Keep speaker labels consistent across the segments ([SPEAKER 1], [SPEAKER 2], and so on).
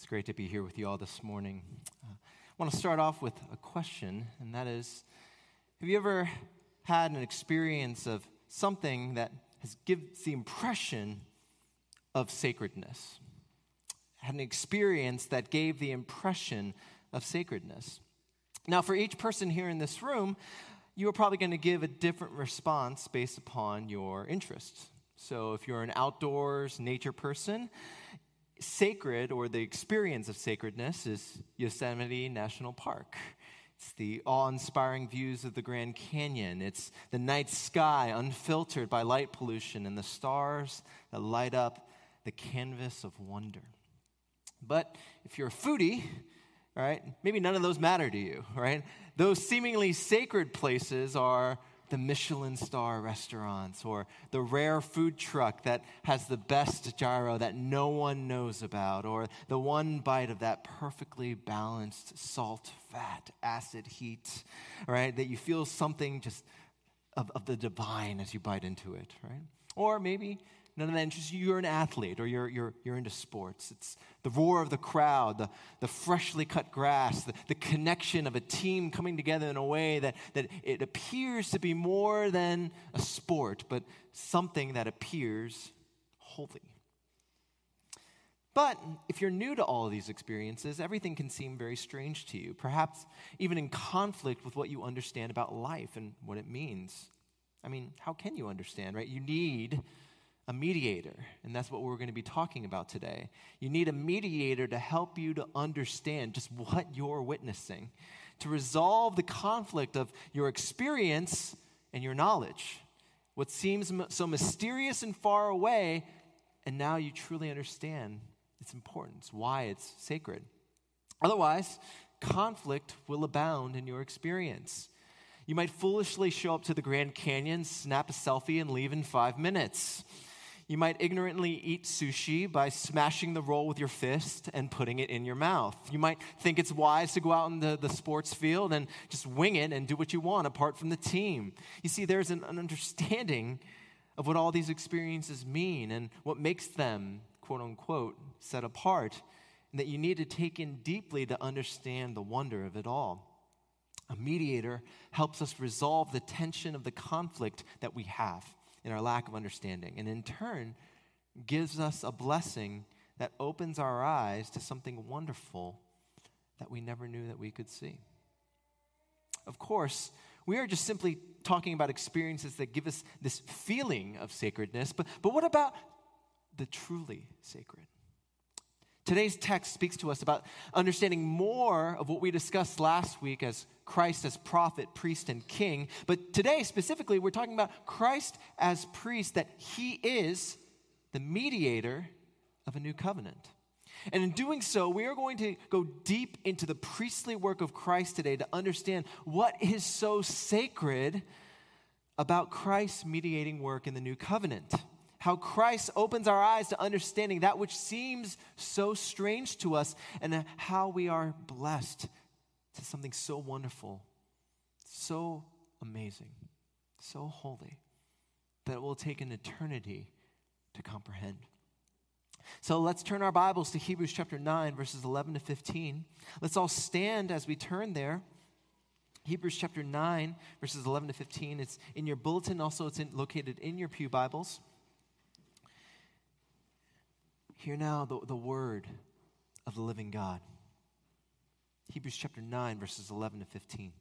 [SPEAKER 1] It's great to be here with you all this morning. Uh, I want to start off with a question, and that is Have you ever had an experience of something that has gives the impression of sacredness? Had an experience that gave the impression of sacredness? Now, for each person here in this room, you are probably going to give a different response based upon your interests. So, if you're an outdoors nature person, sacred or the experience of sacredness is Yosemite National Park. It's the awe inspiring views of the Grand Canyon. It's the night sky unfiltered by light pollution and the stars that light up the canvas of wonder. But if you're a foodie, right, maybe none of those matter to you, right? Those seemingly sacred places are the Michelin star restaurants or the rare food truck that has the best gyro that no one knows about or the one bite of that perfectly balanced salt, fat, acid, heat, right? That you feel something just of, of the divine as you bite into it, right? Or maybe None of that interests you. You're an athlete or you're, you're, you're into sports. It's the roar of the crowd, the, the freshly cut grass, the, the connection of a team coming together in a way that, that it appears to be more than a sport, but something that appears holy. But if you're new to all of these experiences, everything can seem very strange to you, perhaps even in conflict with what you understand about life and what it means. I mean, how can you understand, right? You need a mediator, and that's what we're going to be talking about today. You need a mediator to help you to understand just what you're witnessing, to resolve the conflict of your experience and your knowledge. What seems so mysterious and far away, and now you truly understand its importance, why it's sacred. Otherwise, conflict will abound in your experience. You might foolishly show up to the Grand Canyon, snap a selfie, and leave in five minutes. You might ignorantly eat sushi by smashing the roll with your fist and putting it in your mouth. You might think it's wise to go out in the, the sports field and just wing it and do what you want apart from the team. You see, there's an, an understanding of what all these experiences mean and what makes them, quote unquote, set apart, and that you need to take in deeply to understand the wonder of it all. A mediator helps us resolve the tension of the conflict that we have in our lack of understanding, and in turn gives us a blessing that opens our eyes to something wonderful that we never knew that we could see. Of course, we are just simply talking about experiences that give us this feeling of sacredness, but, but what about the truly sacred? Today's text speaks to us about understanding more of what we discussed last week as Christ as prophet, priest, and king. But today, specifically, we're talking about Christ as priest, that he is the mediator of a new covenant. And in doing so, we are going to go deep into the priestly work of Christ today to understand what is so sacred about Christ's mediating work in the new covenant how Christ opens our eyes to understanding that which seems so strange to us, and how we are blessed to something so wonderful, so amazing, so holy, that it will take an eternity to comprehend. So let's turn our Bibles to Hebrews chapter 9, verses 11 to 15. Let's all stand as we turn there. Hebrews chapter 9, verses 11 to 15. It's in your bulletin, also, it's in, located in your Pew Bibles. Hear now the, the word of the living God. Hebrews chapter 9, verses 11 to 15.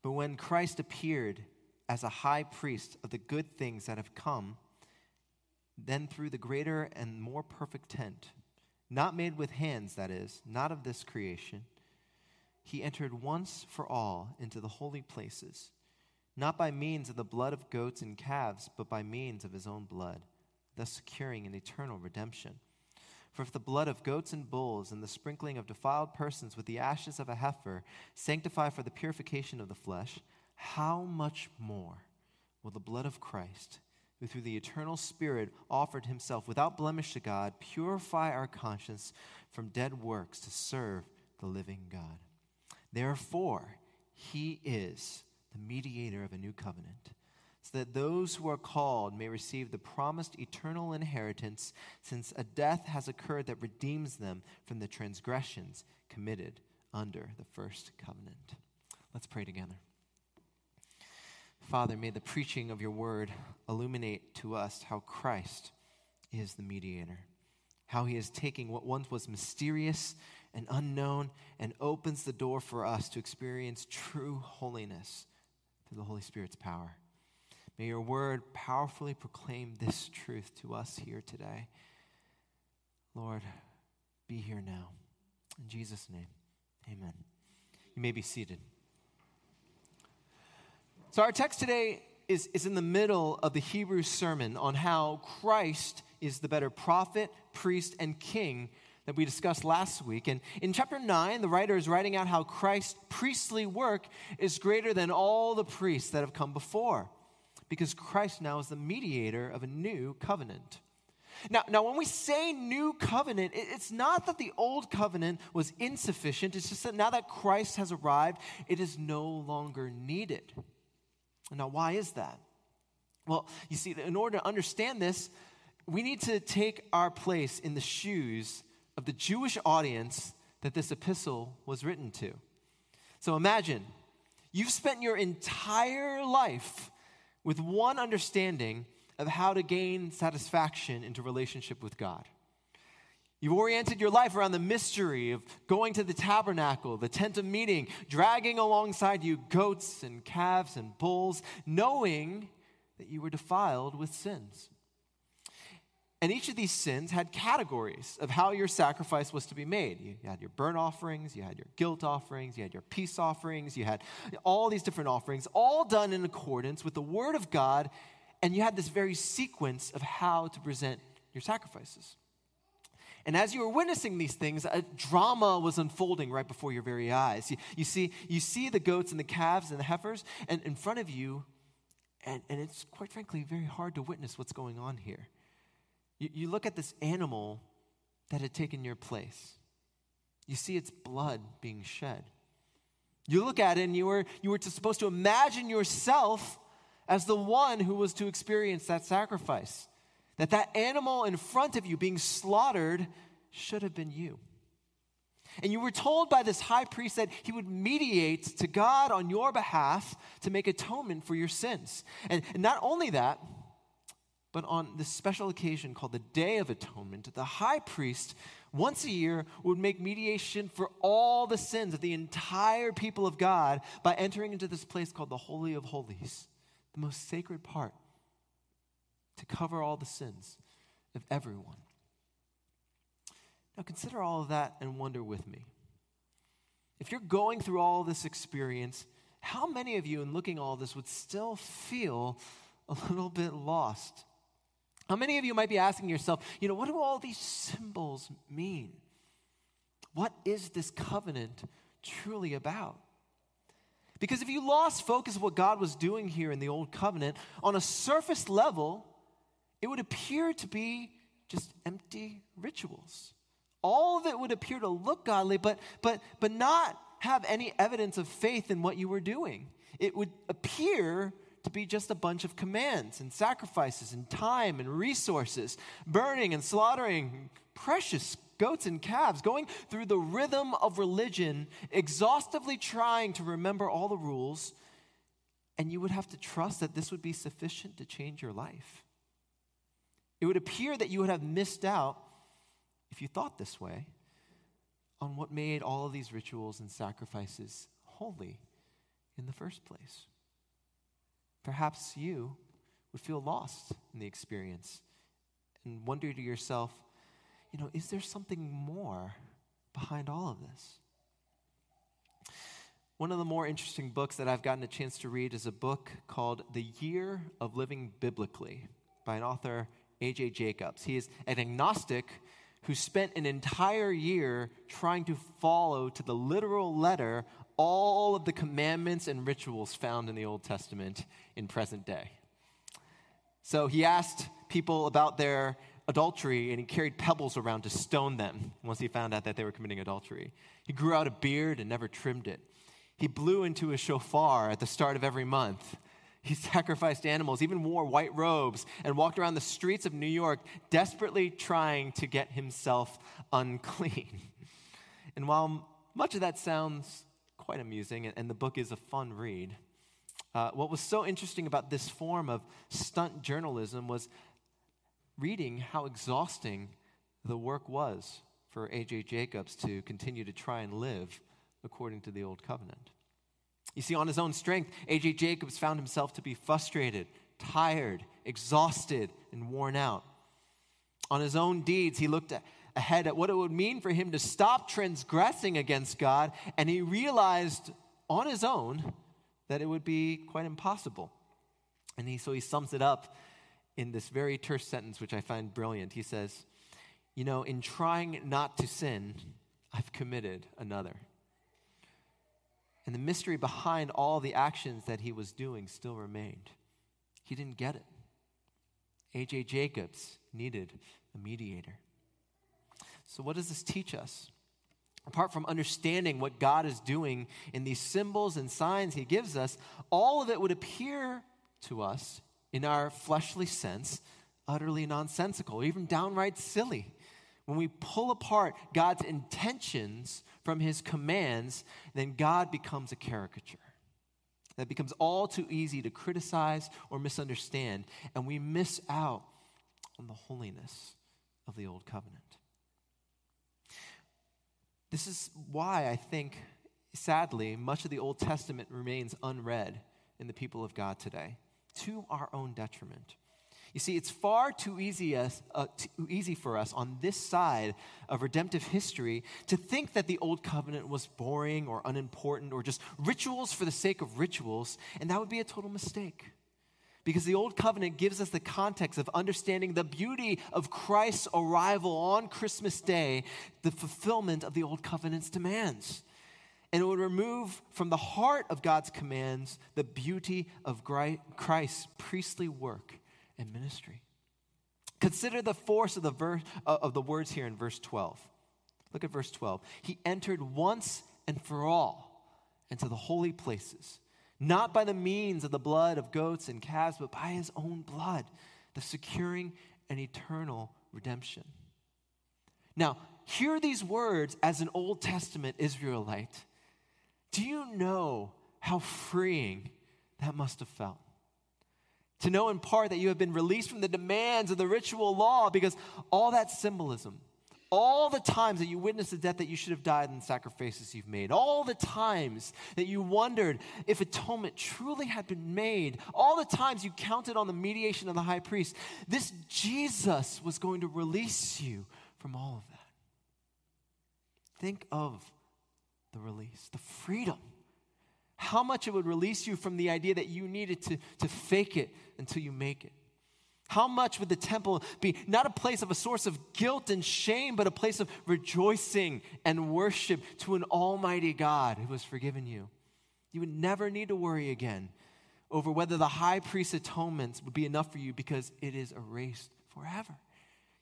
[SPEAKER 1] But when Christ appeared as a high priest of the good things that have come, then through the greater and more perfect tent, not made with hands, that is, not of this creation, he entered once for all into the holy places, not by means of the blood of goats and calves, but by means of his own blood thus securing an eternal redemption. For if the blood of goats and bulls and the sprinkling of defiled persons with the ashes of a heifer sanctify for the purification of the flesh, how much more will the blood of Christ, who through the eternal Spirit offered himself without blemish to God, purify our conscience from dead works to serve the living God? Therefore, he is the mediator of a new covenant so that those who are called may receive the promised eternal inheritance, since a death has occurred that redeems them from the transgressions committed under the first covenant. Let's pray together. Father, may the preaching of your word illuminate to us how Christ is the mediator, how he is taking what once was mysterious and unknown and opens the door for us to experience true holiness through the Holy Spirit's power. May your word powerfully proclaim this truth to us here today. Lord, be here now. In Jesus' name, amen. You may be seated. So, our text today is, is in the middle of the Hebrew sermon on how Christ is the better prophet, priest, and king that we discussed last week. And in chapter 9, the writer is writing out how Christ's priestly work is greater than all the priests that have come before because Christ now is the mediator of a new covenant. Now, now, when we say new covenant, it's not that the old covenant was insufficient. It's just that now that Christ has arrived, it is no longer needed. Now, why is that? Well, you see, in order to understand this, we need to take our place in the shoes of the Jewish audience that this epistle was written to. So imagine you've spent your entire life with one understanding of how to gain satisfaction into relationship with God. You've oriented your life around the mystery of going to the tabernacle, the tent of meeting, dragging alongside you goats and calves and bulls, knowing that you were defiled with sins. And each of these sins had categories of how your sacrifice was to be made. You had your burnt offerings, you had your guilt offerings, you had your peace offerings, you had all these different offerings, all done in accordance with the Word of God. And you had this very sequence of how to present your sacrifices. And as you were witnessing these things, a drama was unfolding right before your very eyes. You, you, see, you see the goats and the calves and the heifers and in front of you, and, and it's quite frankly very hard to witness what's going on here. You, you look at this animal that had taken your place, you see its blood being shed. You look at it and you were, you were to, supposed to imagine yourself as the one who was to experience that sacrifice. That that animal in front of you being slaughtered should have been you. And you were told by this high priest that he would mediate to God on your behalf to make atonement for your sins. And, and not only that, but on this special occasion called the Day of Atonement, the high priest once a year would make mediation for all the sins of the entire people of God by entering into this place called the Holy of Holies, the most sacred part, to cover all the sins of everyone. Now consider all of that and wonder with me. If you're going through all this experience, how many of you, in looking all this, would still feel a little bit lost? How many of you might be asking yourself, you know, what do all these symbols mean? What is this covenant truly about? Because if you lost focus of what God was doing here in the old covenant, on a surface level, it would appear to be just empty rituals. All of it would appear to look godly, but, but, but not have any evidence of faith in what you were doing. It would appear to be just a bunch of commands and sacrifices and time and resources, burning and slaughtering precious goats and calves, going through the rhythm of religion, exhaustively trying to remember all the rules, and you would have to trust that this would be sufficient to change your life. It would appear that you would have missed out, if you thought this way, on what made all of these rituals and sacrifices holy in the first place. Perhaps you would feel lost in the experience and wonder to yourself, you know, is there something more behind all of this? One of the more interesting books that I've gotten a chance to read is a book called The Year of Living Biblically by an author, A.J. Jacobs. He is an agnostic who spent an entire year trying to follow to the literal letter all of the commandments and rituals found in the Old Testament in present day. So he asked people about their adultery and he carried pebbles around to stone them once he found out that they were committing adultery. He grew out a beard and never trimmed it. He blew into a shofar at the start of every month. He sacrificed animals, even wore white robes, and walked around the streets of New York desperately trying to get himself unclean. And while much of that sounds quite amusing, and the book is a fun read, uh, what was so interesting about this form of stunt journalism was reading how exhausting the work was for A.J. Jacobs to continue to try and live according to the Old Covenant. You see, on his own strength, A.J. Jacobs found himself to be frustrated, tired, exhausted, and worn out. On his own deeds, he looked ahead at what it would mean for him to stop transgressing against God, and he realized on his own that it would be quite impossible. And he, so he sums it up in this very terse sentence, which I find brilliant. He says, You know, in trying not to sin, I've committed another. And the mystery behind all the actions that he was doing still remained. He didn't get it. A.J. Jacobs needed a mediator. So, what does this teach us? Apart from understanding what God is doing in these symbols and signs he gives us, all of it would appear to us, in our fleshly sense, utterly nonsensical, even downright silly. When we pull apart God's intentions from his commands, then God becomes a caricature. That becomes all too easy to criticize or misunderstand, and we miss out on the holiness of the old covenant. This is why I think, sadly, much of the Old Testament remains unread in the people of God today, to our own detriment. You see, it's far too easy, us, uh, too easy for us on this side of redemptive history to think that the Old Covenant was boring or unimportant or just rituals for the sake of rituals, and that would be a total mistake. Because the Old Covenant gives us the context of understanding the beauty of Christ's arrival on Christmas Day, the fulfillment of the Old Covenant's demands. And it would remove from the heart of God's commands the beauty of Christ's priestly work and ministry. Consider the force of the, verse, uh, of the words here in verse 12. Look at verse 12. He entered once and for all into the holy places, not by the means of the blood of goats and calves, but by his own blood, the securing and eternal redemption. Now, hear these words as an Old Testament Israelite. Do you know how freeing that must have felt? To know in part that you have been released from the demands of the ritual law because all that symbolism, all the times that you witnessed the death that you should have died and the sacrifices you've made, all the times that you wondered if atonement truly had been made, all the times you counted on the mediation of the high priest, this Jesus was going to release you from all of that. Think of the release, the freedom how much it would release you from the idea that you needed to, to fake it until you make it. How much would the temple be not a place of a source of guilt and shame, but a place of rejoicing and worship to an almighty God who has forgiven you? You would never need to worry again over whether the high priest's atonements would be enough for you because it is erased forever.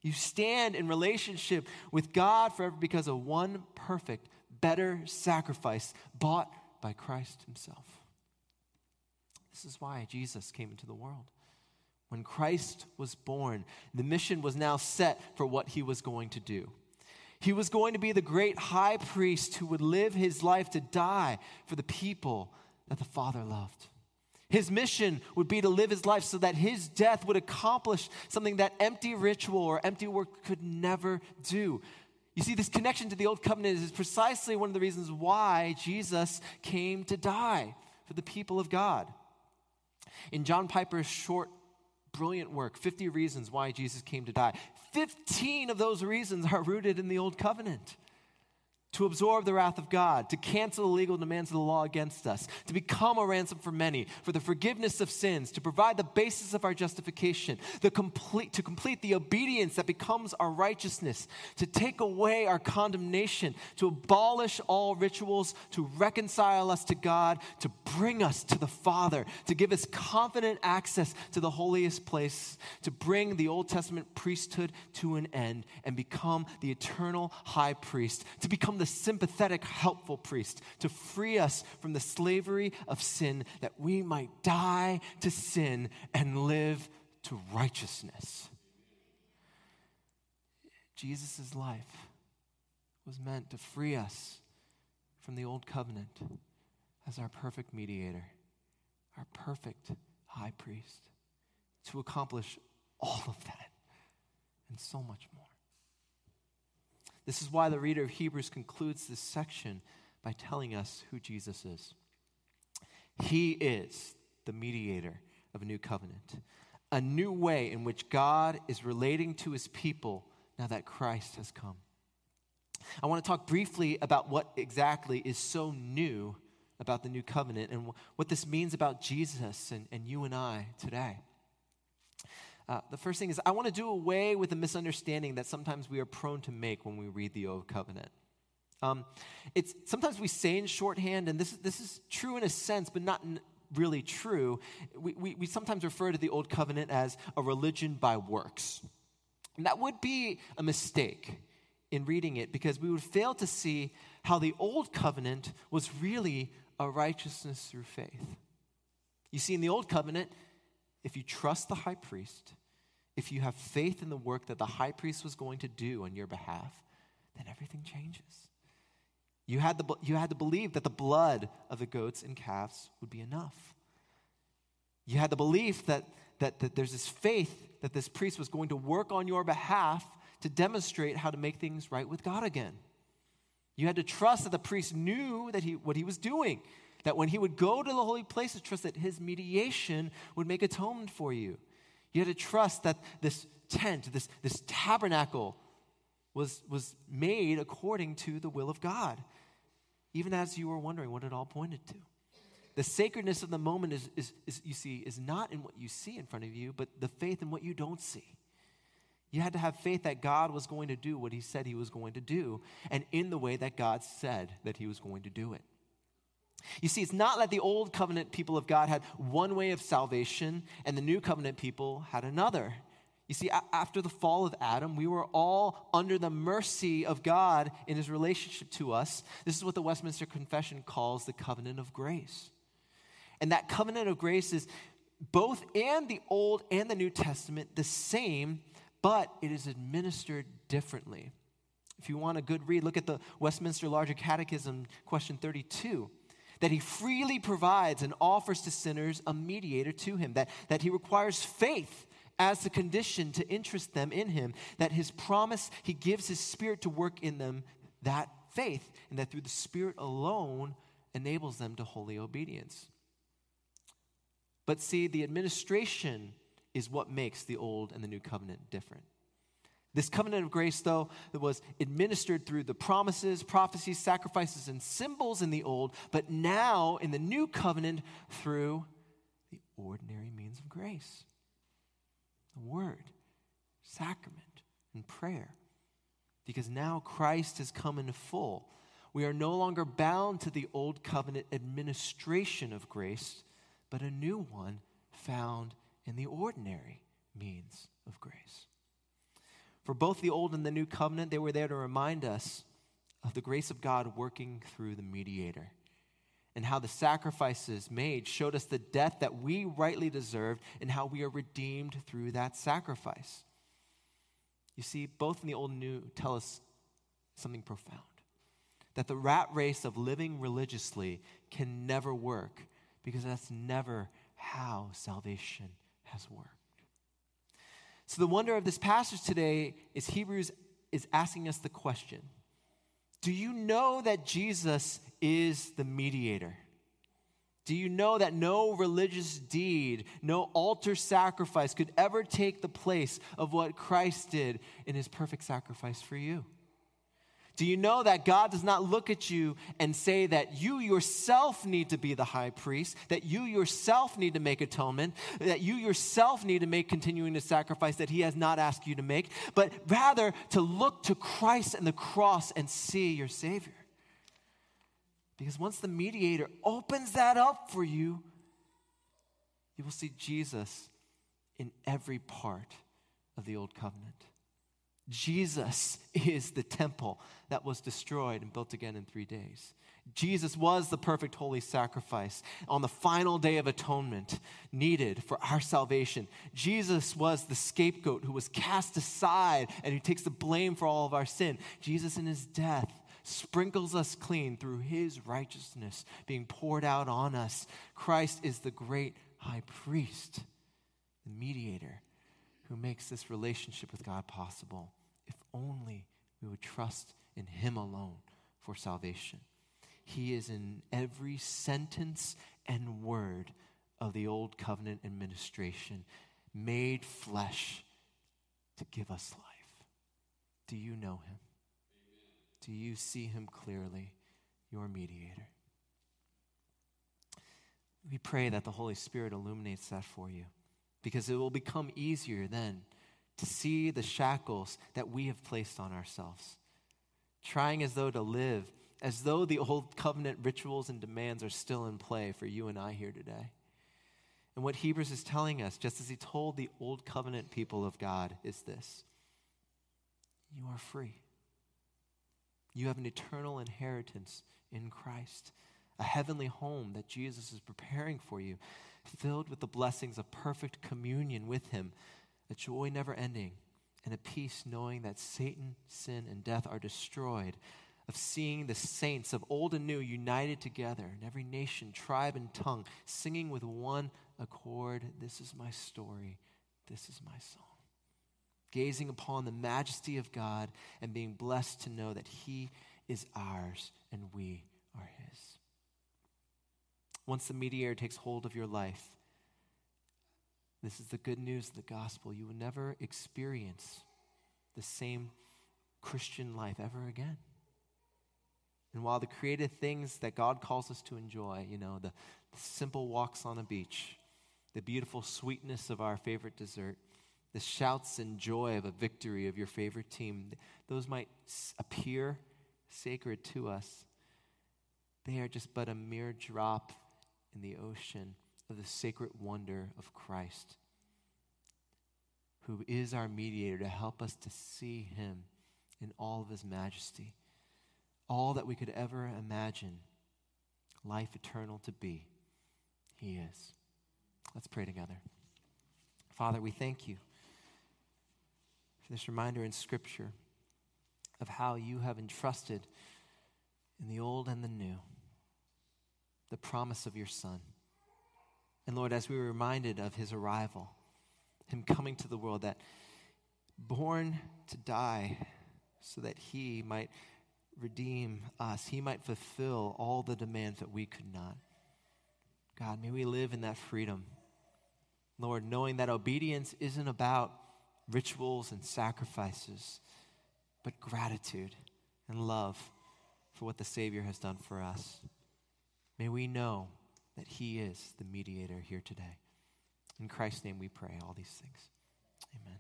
[SPEAKER 1] You stand in relationship with God forever because of one perfect, better sacrifice bought by Christ Himself. This is why Jesus came into the world. When Christ was born, the mission was now set for what He was going to do. He was going to be the great high priest who would live his life to die for the people that the Father loved. His mission would be to live his life so that his death would accomplish something that empty ritual or empty work could never do you see, this connection to the old covenant is precisely one of the reasons why Jesus came to die for the people of God. In John Piper's short, brilliant work, 50 Reasons Why Jesus Came to Die, 15 of those reasons are rooted in the old covenant to absorb the wrath of God, to cancel the legal demands of the law against us, to become a ransom for many, for the forgiveness of sins, to provide the basis of our justification, the complete, to complete the obedience that becomes our righteousness, to take away our condemnation, to abolish all rituals, to reconcile us to God, to bring us to the Father, to give us confident access to the holiest place, to bring the Old Testament priesthood to an end and become the eternal high priest, to become the sympathetic, helpful priest to free us from the slavery of sin that we might die to sin and live to righteousness. Jesus' life was meant to free us from the old covenant as our perfect mediator, our perfect high priest, to accomplish all of that and so much more. This is why the reader of Hebrews concludes this section by telling us who Jesus is. He is the mediator of a new covenant, a new way in which God is relating to his people now that Christ has come. I want to talk briefly about what exactly is so new about the new covenant and what this means about Jesus and, and you and I today. Uh, the first thing is, I want to do away with the misunderstanding that sometimes we are prone to make when we read the Old Covenant. Um, it's sometimes we say in shorthand, and this, this is true in a sense, but not really true. We, we, we sometimes refer to the Old Covenant as a religion by works. And that would be a mistake in reading it because we would fail to see how the Old Covenant was really a righteousness through faith. You see, in the Old Covenant, if you trust the high priest, if you have faith in the work that the high priest was going to do on your behalf, then everything changes. You had, the, you had to believe that the blood of the goats and calves would be enough. You had the belief that, that, that there's this faith that this priest was going to work on your behalf to demonstrate how to make things right with God again. You had to trust that the priest knew that he, what he was doing, that when he would go to the holy place, places, trust that his mediation would make atonement for you. You had to trust that this tent, this, this tabernacle, was, was made according to the will of God, even as you were wondering what it all pointed to. The sacredness of the moment is, is, is, you see, is not in what you see in front of you, but the faith in what you don't see. You had to have faith that God was going to do what he said he was going to do, and in the way that God said that he was going to do it. You see, it's not that the old covenant people of God had one way of salvation and the new covenant people had another. You see, after the fall of Adam, we were all under the mercy of God in his relationship to us. This is what the Westminster Confession calls the covenant of grace. And that covenant of grace is both in the Old and the New Testament the same but it is administered differently. If you want a good read, look at the Westminster Larger Catechism, question 32 that he freely provides and offers to sinners a mediator to him, that, that he requires faith as the condition to interest them in him, that his promise, he gives his spirit to work in them that faith, and that through the spirit alone enables them to holy obedience. But see, the administration is what makes the old and the new covenant different. This covenant of grace, though, that was administered through the promises, prophecies, sacrifices, and symbols in the old, but now in the new covenant through the ordinary means of grace the word, sacrament, and prayer. Because now Christ has come in full. We are no longer bound to the old covenant administration of grace, but a new one found in the ordinary means of grace. For both the Old and the New Covenant, they were there to remind us of the grace of God working through the mediator and how the sacrifices made showed us the death that we rightly deserved and how we are redeemed through that sacrifice. You see, both in the Old and New tell us something profound that the rat race of living religiously can never work because that's never how salvation has worked. So, the wonder of this passage today is Hebrews is asking us the question Do you know that Jesus is the mediator? Do you know that no religious deed, no altar sacrifice could ever take the place of what Christ did in his perfect sacrifice for you? Do you know that God does not look at you and say that you yourself need to be the high priest, that you yourself need to make atonement, that you yourself need to make continuing the sacrifice that He has not asked you to make, but rather to look to Christ and the cross and see your Savior? Because once the mediator opens that up for you, you will see Jesus in every part of the old covenant. Jesus is the temple that was destroyed and built again in three days. Jesus was the perfect holy sacrifice on the final day of atonement needed for our salvation. Jesus was the scapegoat who was cast aside and who takes the blame for all of our sin. Jesus, in his death, sprinkles us clean through his righteousness being poured out on us. Christ is the great high priest, the mediator who makes this relationship with God possible. Only we would trust in him alone for salvation. He is in every sentence and word of the old covenant administration, made flesh to give us life. Do you know him? Do you see him clearly, your mediator? We pray that the Holy Spirit illuminates that for you because it will become easier then to see the shackles that we have placed on ourselves, trying as though to live as though the old covenant rituals and demands are still in play for you and I here today. And what Hebrews is telling us, just as he told the old covenant people of God, is this you are free. You have an eternal inheritance in Christ, a heavenly home that Jesus is preparing for you, filled with the blessings of perfect communion with Him, a joy never ending, and a peace knowing that Satan, sin, and death are destroyed, of seeing the saints of old and new united together in every nation, tribe, and tongue, singing with one accord This is my story, this is my song gazing upon the majesty of God and being blessed to know that He is ours and we are His. Once the mediator takes hold of your life, this is the good news of the gospel. You will never experience the same Christian life ever again. And while the creative things that God calls us to enjoy, you know, the, the simple walks on the beach, the beautiful sweetness of our favorite dessert, the shouts and joy of a victory of your favorite team, those might appear sacred to us. They are just but a mere drop in the ocean of the sacred wonder of Christ, who is our mediator to help us to see him in all of his majesty, all that we could ever imagine life eternal to be. He is. Let's pray together. Father, we thank you for this reminder in Scripture of how you have entrusted in the old and the new the promise of your Son. And Lord, as we were reminded of his arrival, him coming to the world, that born to die so that he might redeem us, he might fulfill all the demands that we could not. God, may we live in that freedom. Lord, knowing that obedience isn't about rituals and sacrifices, but gratitude and love for what the Savior has done for us. May we know that He is the mediator here today. In Christ's name we pray all these things. Amen.